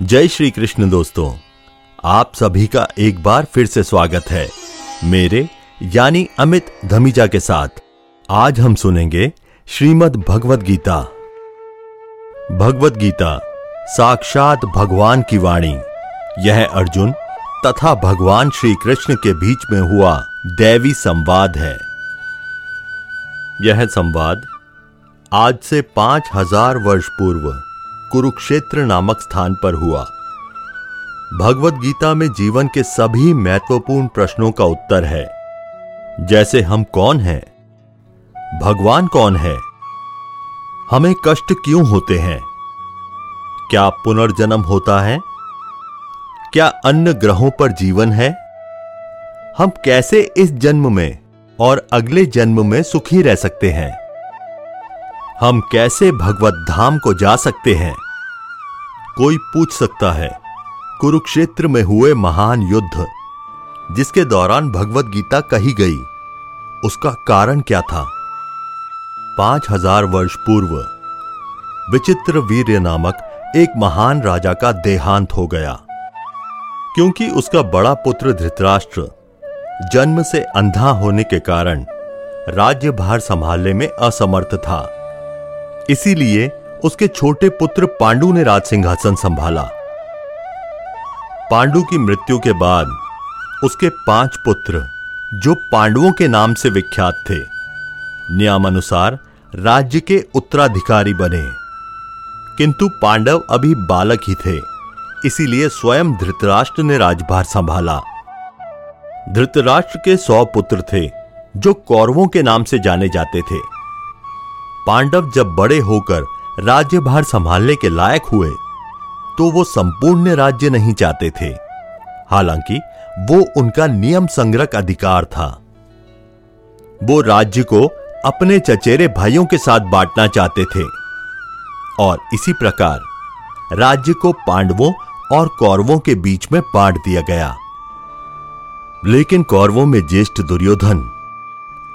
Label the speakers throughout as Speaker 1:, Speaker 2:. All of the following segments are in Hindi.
Speaker 1: जय श्री कृष्ण दोस्तों, आप सभी का एक बार फिर से स्वागत है। मेरे, यानी अमित धमीजा के साथ, आज हम सुनेंगे श्रीमद् भगवत गीता। भगवत गीता, साक्षात भगवान की वाणी। यह अर्जुन तथा भगवान श्री कृष्ण के बीच में हुआ दैवी संवाद है। यह संवाद आज से पाँच हज़ार वर्ष पूर्व कुरुक्षेत्र नामक स्थान पर हुआ। भगवत गीता में जीवन के सभी महत्वपूर्ण प्रश्नों का उत्तर है। जैसे हम कौन हैं? भगवान कौन है? हमें कष्ट क्यों होते हैं? क्या पुनर्जन्म होता है? क्या अन्य ग्रहों पर जीवन है? हम कैसे इस जन्म में और अगले जन्म में सुखी रह सकते हैं? हम कैसे भगवत धाम को जा सकते हैं? कोई पूछ सकता है, कुरुक्षेत्र में हुए महान युद्ध, जिसके दौरान भगवत गीता कही गई। उसका कारण क्या था? पाँच हज़ार वर्ष पूर्व, विचित्र वीर्य नामक एक महान राजा का देहांत हो गया। क्योंकि उसका बड़ा पुत्र धृतराष्ट्र जन्म से अंधा होने के कारण राज्य भार संभालने में असमर्थ था। इसीलिए उसके छोटे पुत्र पांडु ने राज सिंहासन संभाला। पांडु की मृत्यु के बाद उसके पाँच पुत्र, जो पांडवों के नाम से विख्यात थे, नियमानुसार राज्य के उत्तराधिकारी बने। किंतु पांडव अभी बालक ही थे, इसीलिए स्वयं धृतराष्ट्र ने राजभार संभाला। धृतराष्ट्र के सौ पुत्र थे, जो कौरवों के नाम से जाने जाते थे। पांडव जब बड़े होकर राज्यभार संभालने के लायक हुए तो वो संपूर्ण राज्य नहीं चाहते थे। हालाँकि वो उनका नियम संग्रह अधिकार था। वो राज्य को अपने चचेरे भाइयों के साथ बांटना चाहते थे। और इसी प्रकार राज्य को पांडवों और कौरवों के बीच में बांट दिया गया। लेकिन कौरवों में ज्येष्ठ दुर्योधन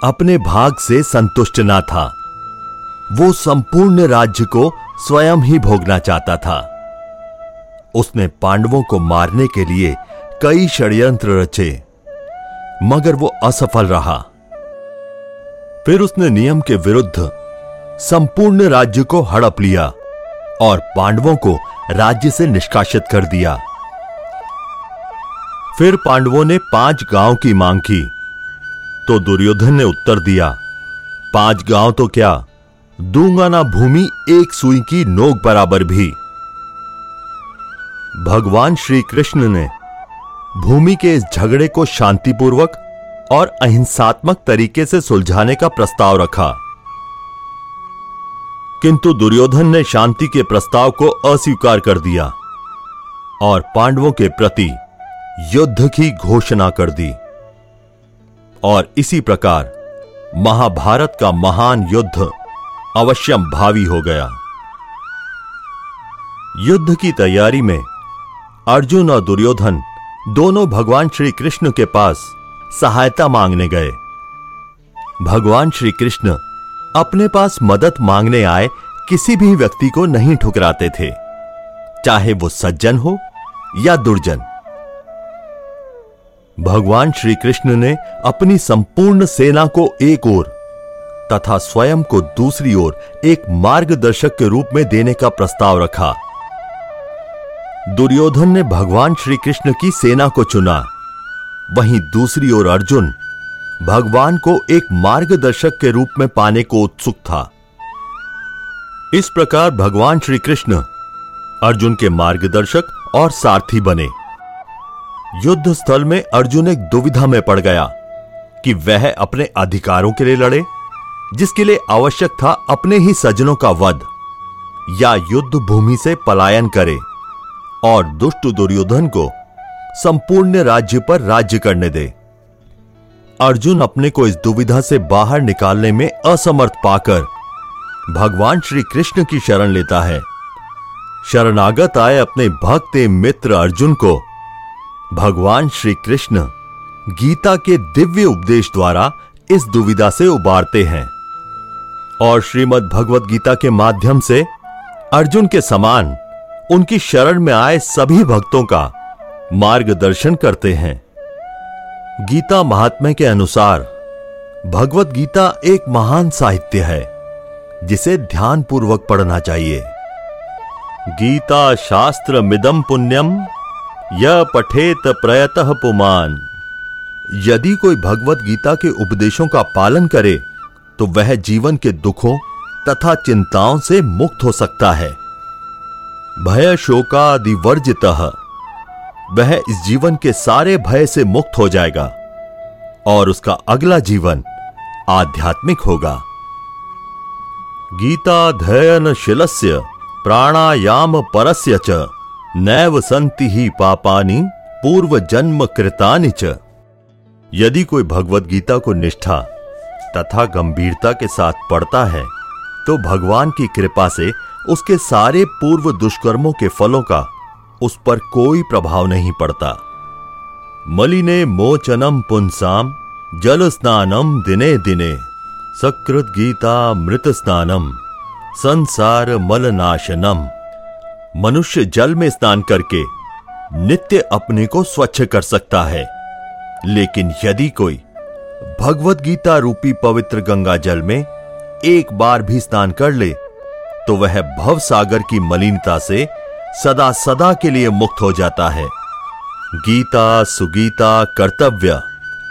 Speaker 1: अपने भाग से संतुष्ट ना था। वो संपूर्ण राज्य को स्वयं ही भोगना चाहता था। उसने पांडवों को मारने के लिए कई षड्यंत्र रचे, मगर वो असफल रहा। फिर उसने नियम के विरुद्ध संपूर्ण राज्य को हड़प लिया और पांडवों को राज्य से निष्कासित कर दिया। फिर पांडवों ने पाँच गाँव की मांग की तो दुर्योधन ने उत्तर दिया, पाँच गाँव तो क्या? दूँगा ना भूमि एक सुई की नोक बराबर भी। भगवान श्री कृष्ण ने भूमि के इस झगड़े को शांतिपूर्वक और अहिंसात्मक तरीके से सुलझाने का प्रस्ताव रखा। किंतु दुर्योधन ने शांति के प्रस्ताव को अस्वीकार कर दिया और पांडवों के प्रति युद्ध की घोषणा कर दी। और इसी प्रकार महाभारत का महान युद्ध अवश्यम भावी हो गया। युद्ध की तैयारी में अर्जुन और दुर्योधन दोनों भगवान श्री कृष्ण के पास सहायता मांगने गए। भगवान श्री कृष्ण अपने पास मदद मांगने आए किसी भी व्यक्ति को नहीं ठुकराते थे, चाहे वो सज्जन हो या दुर्जन। भगवान श्री कृष्ण ने अपनी संपूर्ण सेना को एक ओर तथा स्वयं को दूसरी ओर एक मार्गदर्शक के रूप में देने का प्रस्ताव रखा। दुर्योधन ने भगवान श्री कृष्ण की सेना को चुना। वहीं दूसरी ओर अर्जुन भगवान को एक मार्गदर्शक के रूप में पाने को उत्सुक था। इस प्रकार भगवान श्री कृष्ण अर्जुन के मार्गदर्शक और सारथी बने। युद्ध स्थल में अर्जुन एक दुविधा में पड़ गया कि वह अपने अधिकारों के लिए लड़े जिसके लिए आवश्यक था अपने ही सजनों का वध, या युद्ध भूमि से पलायन करे और दुष्ट दुर्योधन को संपूर्ण राज्य पर राज्य करने दे। अर्जुन अपने को इस दुविधा से बाहर निकालने में असमर्थ पाकर भगवान श्री कृष्ण की शरण लेता है। शरणागत आए अपने भक्त मित्र अर्जुन को भगवान श्री कृष्ण गीता के दिव्य उपदेश द्वारा इस दुविधा से उबारते हैं। और श्रीमद् भगवत गीता के माध्यम से अर्जुन के समान उनकी शरण में आए सभी भक्तों का मार्गदर्शन करते हैं। गीता महात्म्य के अनुसार भगवत गीता एक महान साहित्य है, जिसे ध्यान पूर्वक पढ़ना चाहिए। गीता शास्त्र मिदम पुण्यम, य पठेत प्रयतः पुमान। यदि कोई भगवत गीता के उपदेशों का पालन करे तो वह जीवन के दुखों तथा चिंताओं से मुक्त हो सकता है। भय शोकादि वर्जित वह इस जीवन के सारे भय से मुक्त हो जाएगा और उसका अगला जीवन आध्यात्मिक होगा। गीता गीताध्ययन शिलस्य प्राणायाम परस्य च नैव संति ही पापानी पूर्व जन्म कृतानि च। यदि कोई भगवत गीता को निष्ठा तथा गंभीरता के साथ पढ़ता है तो भगवान की कृपा से उसके सारे पूर्व दुष्कर्मों के फलों का उस पर कोई प्रभाव नहीं पड़ता। मलिने मोचनम पुंसाम जल स्नानम दिने दिने, सकृत गीता मृत स्नानम, संसार मलनाशनम। मनुष्य जल में स्नान करके नित्य अपने को स्वच्छ कर सकता है, लेकिन यदि कोई भगवत गीता रूपी पवित्र गंगा जल में एक बार भी स्नान कर ले तो वह भव सागर की मलिनता से सदा सदा के लिए मुक्त हो जाता है। गीता, सुगीता, कर्तव्य,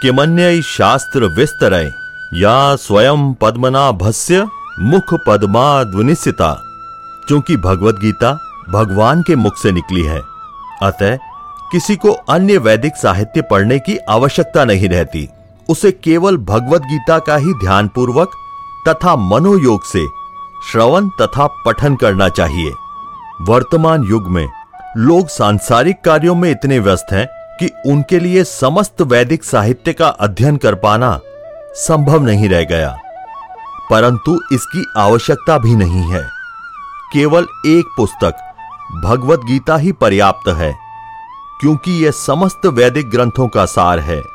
Speaker 1: किमन्य शास्त्र विस्तरय या स्वयं पद्मनाभस्य मुख पद्मा ध्वनिसिता क्योंकि भगवत गीता भगवान के मुख से निकली है, अतः किसी को अन्य वैदिक साहित्य पढ़ने की आवश्यकता नहीं रहती। उसे केवल भगवत गीता का ही ध्यान पूर्वक तथा मनोयोग से श्रवण तथा पठन करना चाहिए। वर्तमान युग में लोग सांसारिक कार्यों में इतने व्यस्त हैं कि उनके लिए समस्त वैदिक साहित्य का अध्ययन कर पाना संभव नहीं रह गया। परंतु इसकी आवश्यकता भी नहीं है। केवल एक पुस्तक, भगवत गीता ही पर्याप्त है, क्योंकि यह समस्त वैदिक ग्रंथों का सार है।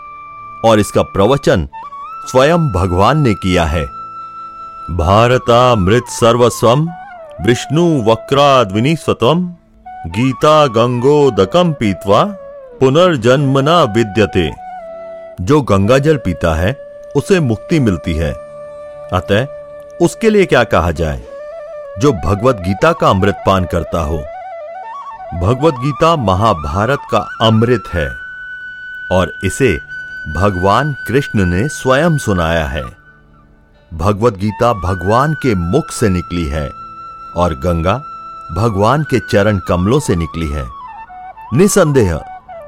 Speaker 1: और इसका प्रवचन स्वयं भगवान ने किया है। भारता मृत सर्वस्वम विष्णु वक्राद्विनी स्वतम, गीता गंगोदकम पीतवा पुनर्जन्म न विद्यते। जो गंगा जल पीता है, उसे मुक्ति मिलती है। अतः उसके लिए क्या कहा जाए? जो भगवत गीता का अमृत पान करता हो। भगवत गीता महाभारत का अमृत है। और इसे भगवान कृष्ण ने स्वयं सुनाया है। भगवत गीता भगवान के मुख से निकली है और गंगा भगवान के चरण कमलों से निकली है। निसंदेह,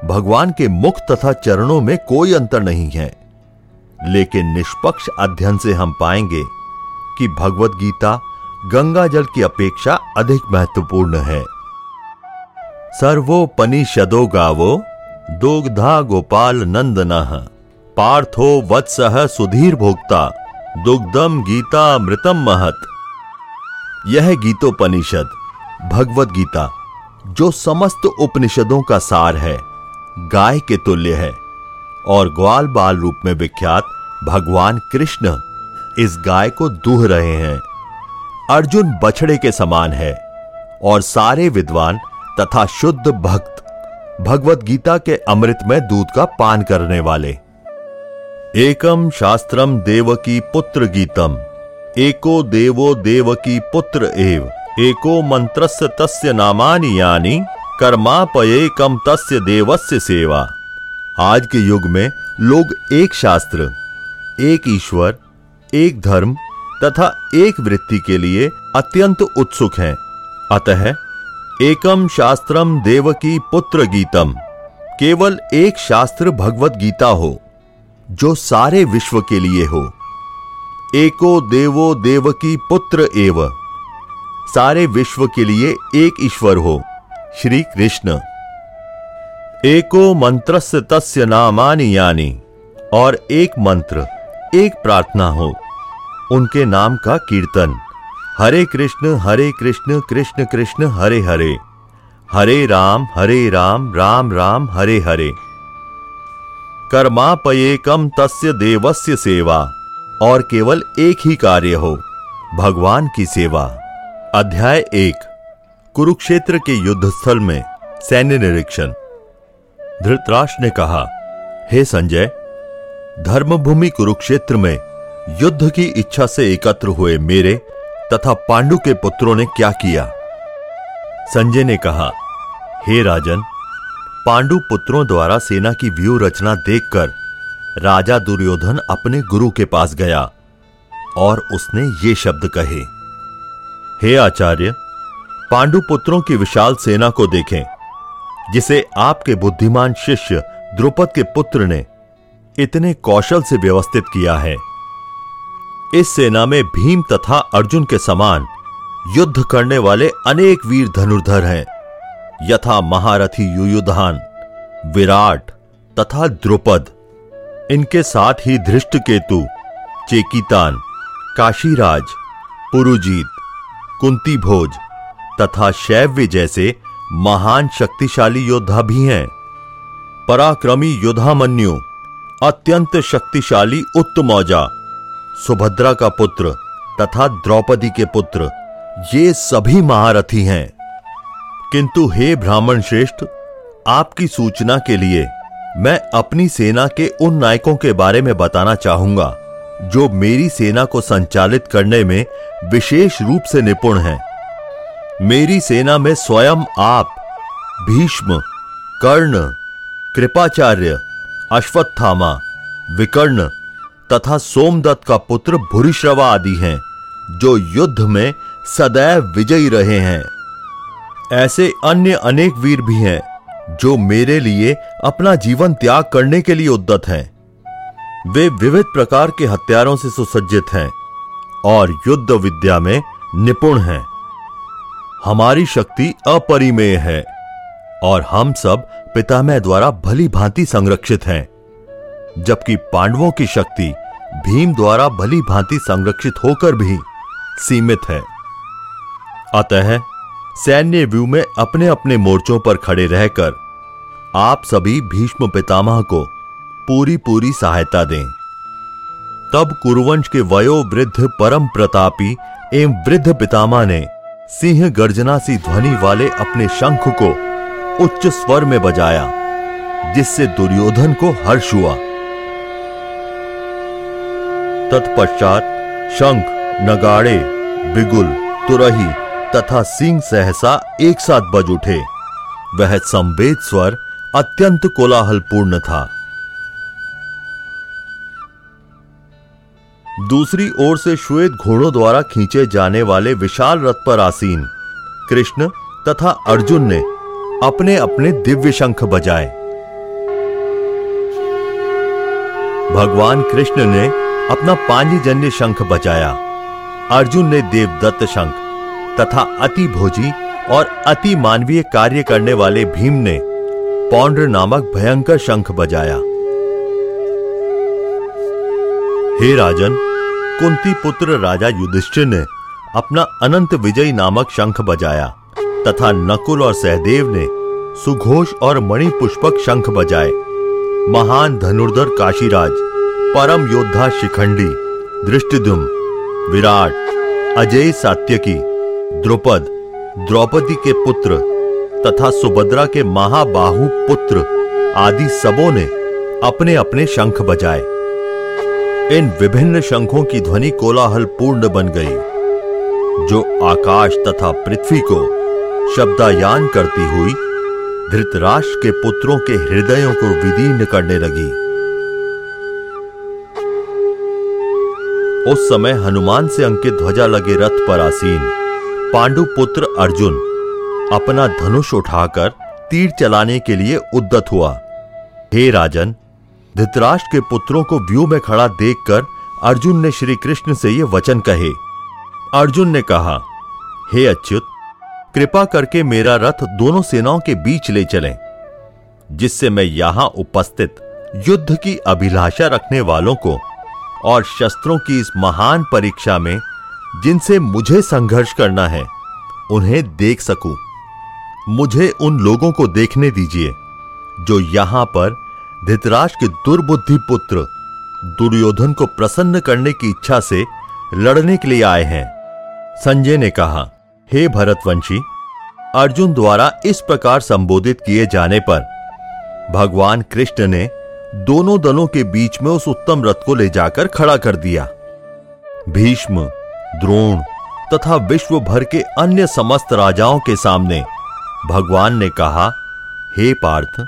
Speaker 1: भगवान के मुख तथा चरणों में कोई अंतर नहीं है। लेकिन निष्पक्ष अध्ययन से हम पाएँगे कि भगवत गीता गंगा जल की अपेक्षा अधिक महत्वपूर्ण है। सर्वोपनिषदो गावो, दुग्धा गोपाल नंदन। पार्थो वत्सह सुधीर भोक्ता दुग्धम गीता मृतम महत। यह गीतोपनिषद भगवत गीता, जो समस्त उपनिषदों का सार है, गाय के तुल्य है, और ग्वाल बाल रूप में विख्यात भगवान कृष्ण इस गाय को दूह रहे हैं। अर्जुन बछड़े के समान है, और सारे विद्वान तथा शुद्ध भक्त भगवत गीता के अमृत में दूध का पान करने वाले। एकम शास्त्रम देवकी पुत्र गीतम। एको देवो देवकी पुत्र एव। एको मंत्रस्य तस्य नामानि यानी कर्मापयेकम तस्य देवस्य सेवा। आज के युग में लोग एक शास्त्र, एक ईश्वर, एक धर्म तथा एक वृत्ति के लिए अत्यंत उत्सुक हैं। अतः एकम शास्त्रम देवकी पुत्र गीतम। केवल एक शास्त्र भगवत गीता हो। जो सारे विश्व के लिए हो। एको देवो देवकी पुत्र एव। सारे विश्व के लिए एक ईश्वर हो, श्री कृष्ण। एको मंत्रस्य तस्य नामानि यानी, और एक मंत्र, एक प्रार्थना हो, उनके नाम का कीर्तन। हरे कृष्ण हरे कृष्ण कृष्ण कृष्ण, हरे हरे। हरे राम हरे राम राम राम, हरे हरे। कर्मापयेकम तस्य देवस्य सेवा। और केवल एक ही कार्य हो, भगवान की सेवा। अध्याय एक, कुरुक्षेत्र के युद्ध स्थल में सैन्य निरीक्षण। धृतराष्ट्र ने कहा, हे संजय, धर्मभूमि कुरुक्षेत्र में युद्ध की इच्छा से एकत्र हुए मेरे तथा पांडु के पुत्रों ने क्या किया? संजय ने कहा, हे राजन पांडु पुत्रों द्वारा सेना की व्यू रचना देखकर राजा दुर्योधन अपने गुरु के पास गया और उसने ये शब्द कहे, हे आचार्य, पांडु पुत्रों की विशाल सेना को देखें, जिसे आपके बुद्धिमान शिष्य द्रुपद के पुत्र ने इतने कौशल से व्यवस्थित किया है। इस सेना में भीम तथा अर्जुन के समान युद्ध करने वाले अनेक वीर धनुर्धर हैं। यथा महारथी युयुधान, विराट तथा द्रुपद। इनके साथ ही धृष्ट केतु चेकीतान, काशीराज, पुरुजीत कुंती भोज तथा शैव्य जैसे महान शक्तिशाली योद्धा भी हैं। पराक्रमी योद्धामन्यु, अत्यंत शक्तिशाली उत्तमौजा, सुभद्रा का पुत्र तथा द्रौपदी के पुत्र, ये सभी महारथी हैं। किंतु हे ब्राह्मण श्रेष्ठ, आपकी सूचना के लिए मैं अपनी सेना के उन नायकों के बारे में बताना चाहूँगा, जो मेरी सेना को संचालित करने में विशेष रूप से निपुण हैं। मेरी सेना में स्वयं आप, भीष्म, कर्ण, कृपाचार्य, अश्वत्थामा, विकर्ण तथा सोमदत्त का पुत्र भूरिश्रवा आदि हैं, जो युद्ध में सदैव विजयी रहे हैं। ऐसे अन्य अनेक वीर भी हैं, जो मेरे लिए अपना जीवन त्याग करने के लिए उद्दत हैं। वे विविध प्रकार के हथियारों से सुसज्जित हैं और युद्ध विद्या में निपुण हैं। हमारी शक्ति अपरिमेय है और हम सब पितामह द्वारा भली भांति संरक्षित हैं, जबकि पांडवों की शक्ति भीम द्वारा भली भांति संरक्षित होकर भी सीमित है। अतः सैन्य व्यू में अपने अपने मोर्चों पर खड़े रहकर आप सभी भीष्म पितामह को पूरी पूरी सहायता दें। तब कुरुवंश के वयो वृद्ध परम प्रतापी एवं वृद्ध पितामह ने सिंह गर्जना सी ध्वनि वाले अपने शंख को उच्च स्वर में बजाया, जिससे दुर्योधन को हर्ष हुआ। तत्पश्चात शंख, नगाड़े, बिगुल, तुरही तथा सिंह सहसा एक साथ बज उठे। वह संवेद स्वर अत्यंत कोलाहलपूर्ण था। दूसरी ओर से श्वेत घोड़ों द्वारा खींचे जाने वाले विशाल रथ पर आसीन कृष्ण तथा अर्जुन ने अपने अपने दिव्य शंख बजाए। भगवान कृष्ण ने अपना पांचजन्य शंख बजाया। अर्जुन ने देवदत्त शंख तथा अति भोजी और अति मानवीय कार्य करने वाले भीम ने पौंड्र नामक भयंकर शंख बजाया। हे राजन, कुंती पुत्र राजा युधिष्ठिर ने अपना अनंत विजय नामक शंख बजाया तथा नकुल और सहदेव ने सुघोष और मणि पुष्पक शंख बजाए। महान धनुर्धर काशीराज, परम योद्धा शिखंडी दृष्टिदुम विराट, अजय सात्यकी द्रुपद, द्रौपदी के पुत्र तथा सुभद्रा के महाबाहु पुत्र आदि सबों ने अपने अपने शंख बजाए। इन विभिन्न शंखों की ध्वनि कोलाहल पूर्ण बन गई, जो आकाश तथा पृथ्वी को शब्दायान करती हुई धृतराष्ट्र के पुत्रों के हृदयों को विदीर्ण करने लगी। उस समय हनुमान से अंकित ध्वजा लगे रथ पर आसीन। पांडु पुत्र अर्जुन अपना धनुष उठाकर तीर चलाने के लिए उद्दत हुआ। हे राजन, धृतराष्ट्र के पुत्रों को व्यू में खड़ा देखकर अर्जुन ने श्री कृष्ण से ये वचन कहे। अर्जुन ने कहा, हे अच्युत, कृपा करके मेरा रथ दोनों सेनाओं के बीच ले चलें, जिससे मैं यहाँ उपस्थित युद्ध की अभिलाषा रखने वालों को और शस्त्रों की इस महान परीक्षा में जिनसे मुझे संघर्ष करना है, उन्हें देख सकूँ। मुझे उन लोगों को देखने दीजिए, जो यहाँ पर धृतराज के दुर्बुद्धि पुत्र, दुर्योधन को प्रसन्न करने की इच्छा से लड़ने के लिए आए हैं। संजय ने कहा, हे भरतवंशी, अर्जुन द्वारा इस प्रकार संबोधित किए जाने पर, भगवान कृष्ण ने दोनों दलों के बीच में उस उत्तम रथ को ले जाकर खड़ा कर दिया। भीष्म द्रोण तथा विश्व भर के अन्य समस्त राजाओं के सामने भगवान ने कहा, हे पार्थ,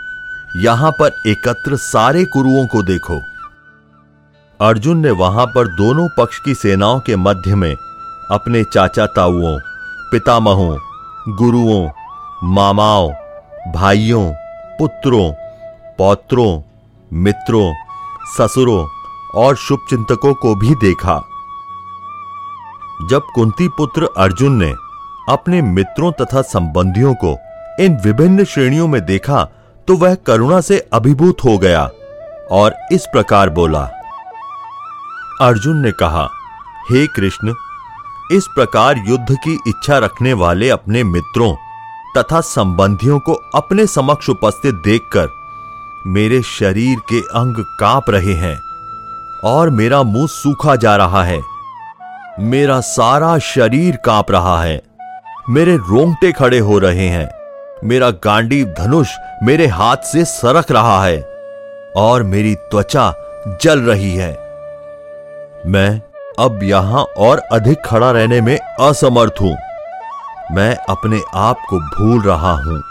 Speaker 1: यहाँ पर एकत्र सारे कुरुओं को देखो। अर्जुन ने वहाँ पर दोनों पक्ष की सेनाओं के मध्य में अपने चाचा ताऊओं, पितामहों, गुरुओं, मामाओं, भाइयों, पुत्रों, पौत्रों, मित्रों, ससुरों और शुभचिंतकों को भी देखा। जब कुंती पुत्र अर्जुन ने अपने मित्रों तथा संबंधियों को इन विभिन्न श्रेणियों में देखा तो वह करुणा से अभिभूत हो गया और इस प्रकार बोला। अर्जुन ने कहा, हे कृष्ण, इस प्रकार युद्ध की इच्छा रखने वाले अपने मित्रों तथा संबंधियों को अपने समक्ष उपस्थित देखकर मेरे शरीर के अंग काँप रहे हैं और मेरा मुँह सूखा जा रहा है। मेरा सारा शरीर काँप रहा है। मेरे रोंगटे खड़े हो रहे हैं। मेरा गांडीव धनुष मेरे हाथ से सरक रहा है और मेरी त्वचा जल रही है। मैं अब यहाँ और अधिक खड़ा रहने में असमर्थ हूँ। मैं अपने आप को भूल रहा हूँ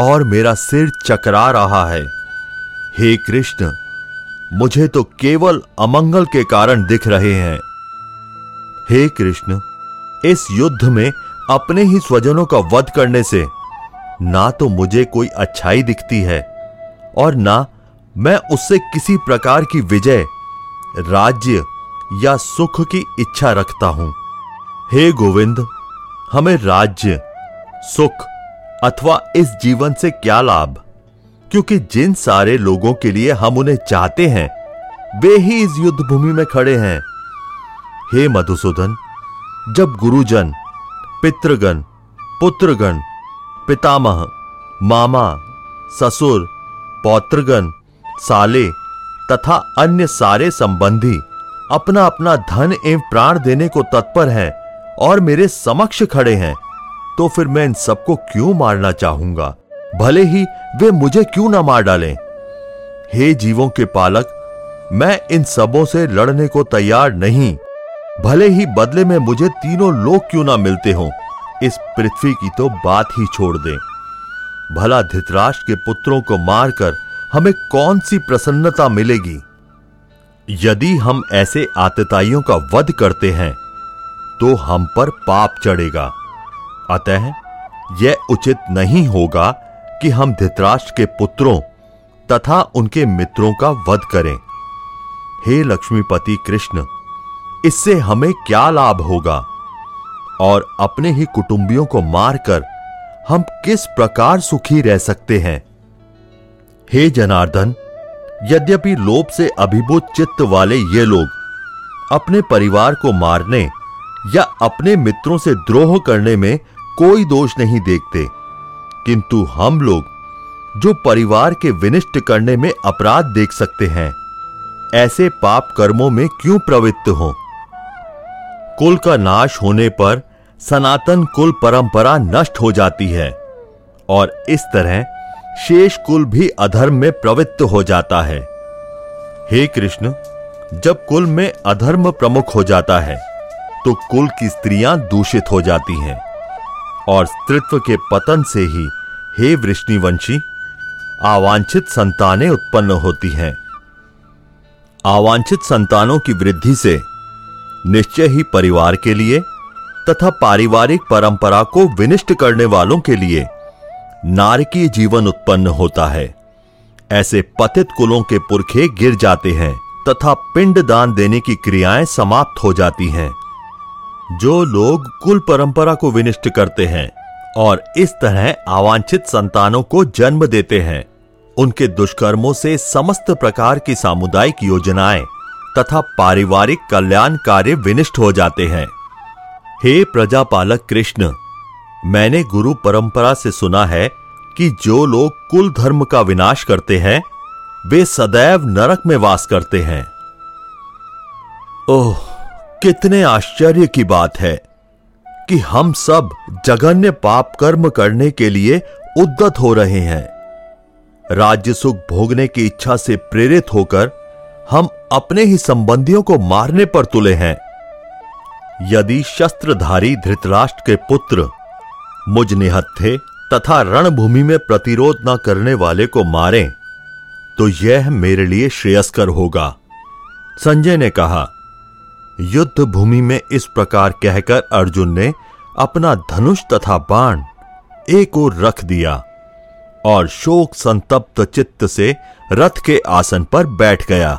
Speaker 1: और मेरा सिर चकरा रहा है। हे कृष्ण, मुझे तो केवल अमंगल के कारण दिख रहे हैं। हे कृष्ण, इस युद्ध में अपने ही स्वजनों का वध करने से ना तो मुझे कोई अच्छाई दिखती है और ना मैं उससे किसी प्रकार की विजय, राज्य या सुख की इच्छा रखता हूँ। हे गोविंद, हमें राज्य, सुख अथवा इस जीवन से क्या लाभ? क्योंकि जिन सारे लोगों के लिए हम उन्हें चाहते हैं, वे ही इस युद्ध भूमि में खड़े हैं। हे मधुसूदन, जब गुरुजन, पितृगण, पुत्रगण, पितामह, मामा, ससुर, पौत्रगण, साले तथा अन्य सारे संबंधी अपना अपना धन एवं प्राण देने को तत्पर हैं और मेरे समक्ष खड़े हैं तो फिर मैं इन सबको क्यों मारना चाहूँगा? भले ही वे मुझे क्यों ना मार डालें। हे जीवों के पालक, मैं इन सबों से लड़ने को तैयार नहीं। भले ही बदले में मुझे तीनों लोग क्यों ना मिलते हों, इस पृथ्वी की तो बात ही छोड़ दें। भला धृतराष्ट्र के पुत्रों को मारकर हमें कौन सी प्रसन्नता मिलेगी? यदि हम ऐसे आतताइयों का वध करते हैं तो हम पर पाप चढ़ेगा। अतः यह उचित नहीं होगा कि हम धृतराष्ट्र के पुत्रों तथा उनके मित्रों का वध करें। हे लक्ष्मीपति कृष्ण इससे हमें क्या लाभ होगा? और अपने ही कुटुंबियों को मारकर हम किस प्रकार सुखी रह सकते हैं? हे जनार्दन, यद्यपि लोभ से अभिभूत चित्त वाले ये लोग अपने परिवार को मारने या अपने मित्रों से द्रोह करने में कोई दोष नहीं देखते, किंतु हम लोग जो परिवार के विनिष्ट करने में अपराध देख सकते हैं, ऐसे पाप कर्मों में क्यों प्रवृत्त हों? कुल का नाश होने पर सनातन कुल परंपरा नष्ट हो जाती है और इस तरह शेष कुल भी अधर्म में प्रवृत्त हो जाता है। हे कृष्ण, जब कुल में अधर्म प्रमुख हो जाता है तो कुल की स्त्रियाँ दूषित हो जाती हैं और स्त्रित्व के पतन से ही हे वृष्णिवंशी आवांछित संतानें उत्पन्न होती हैं। आवांछित संतानों की वृद्धि से निश्चय ही परिवार के लिए तथा पारिवारिक परंपरा को विनिष्ट करने वालों के लिए नारकीय जीवन उत्पन्न होता है। ऐसे पतित कुलों के पुरखे गिर जाते हैं तथा पिंड दान देने की क्रियाएँ समाप्त हो जाती हैं। जो लोग कुल परंपरा को विनिष्ट करते हैं और इस तरह अवांछित संतानों को जन्म देते हैं, उनके दुष्कर्मों से समस्त प्रकार की सामुदायिक योजनाएँ तथा पारिवारिक कल्याण कार्य विनिष्ट हो जाते हैं। हे प्रजापालक कृष्ण, मैंने गुरु परंपरा से सुना है कि जो लोग कुल धर्म का विनाश करते हैं, वे सदैव नरक में वास करते हैं। ओह, कितने आश्चर्य की बात है कि हम सब जघन्य पाप कर्म करने के लिए उद्दत हो रहे हैं। राज्य सुख भोगने की इच्छा से प्रेरित होकर हम अपने ही संबंधियों को मारने पर तुले हैं। यदि शस्त्रधारी धृतराष्ट्र के पुत्र मुझ निहत्थे तथा रणभूमि में प्रतिरोध न करने वाले को मारें तो यह मेरे लिए श्रेयस्कर होगा। संजय ने कहा, युद्ध भूमि में इस प्रकार कहकर अर्जुन ने अपना धनुष तथा बाण एक ओर रख दिया और शोक संतप्त चित्त से रथ के आसन पर बैठ गया।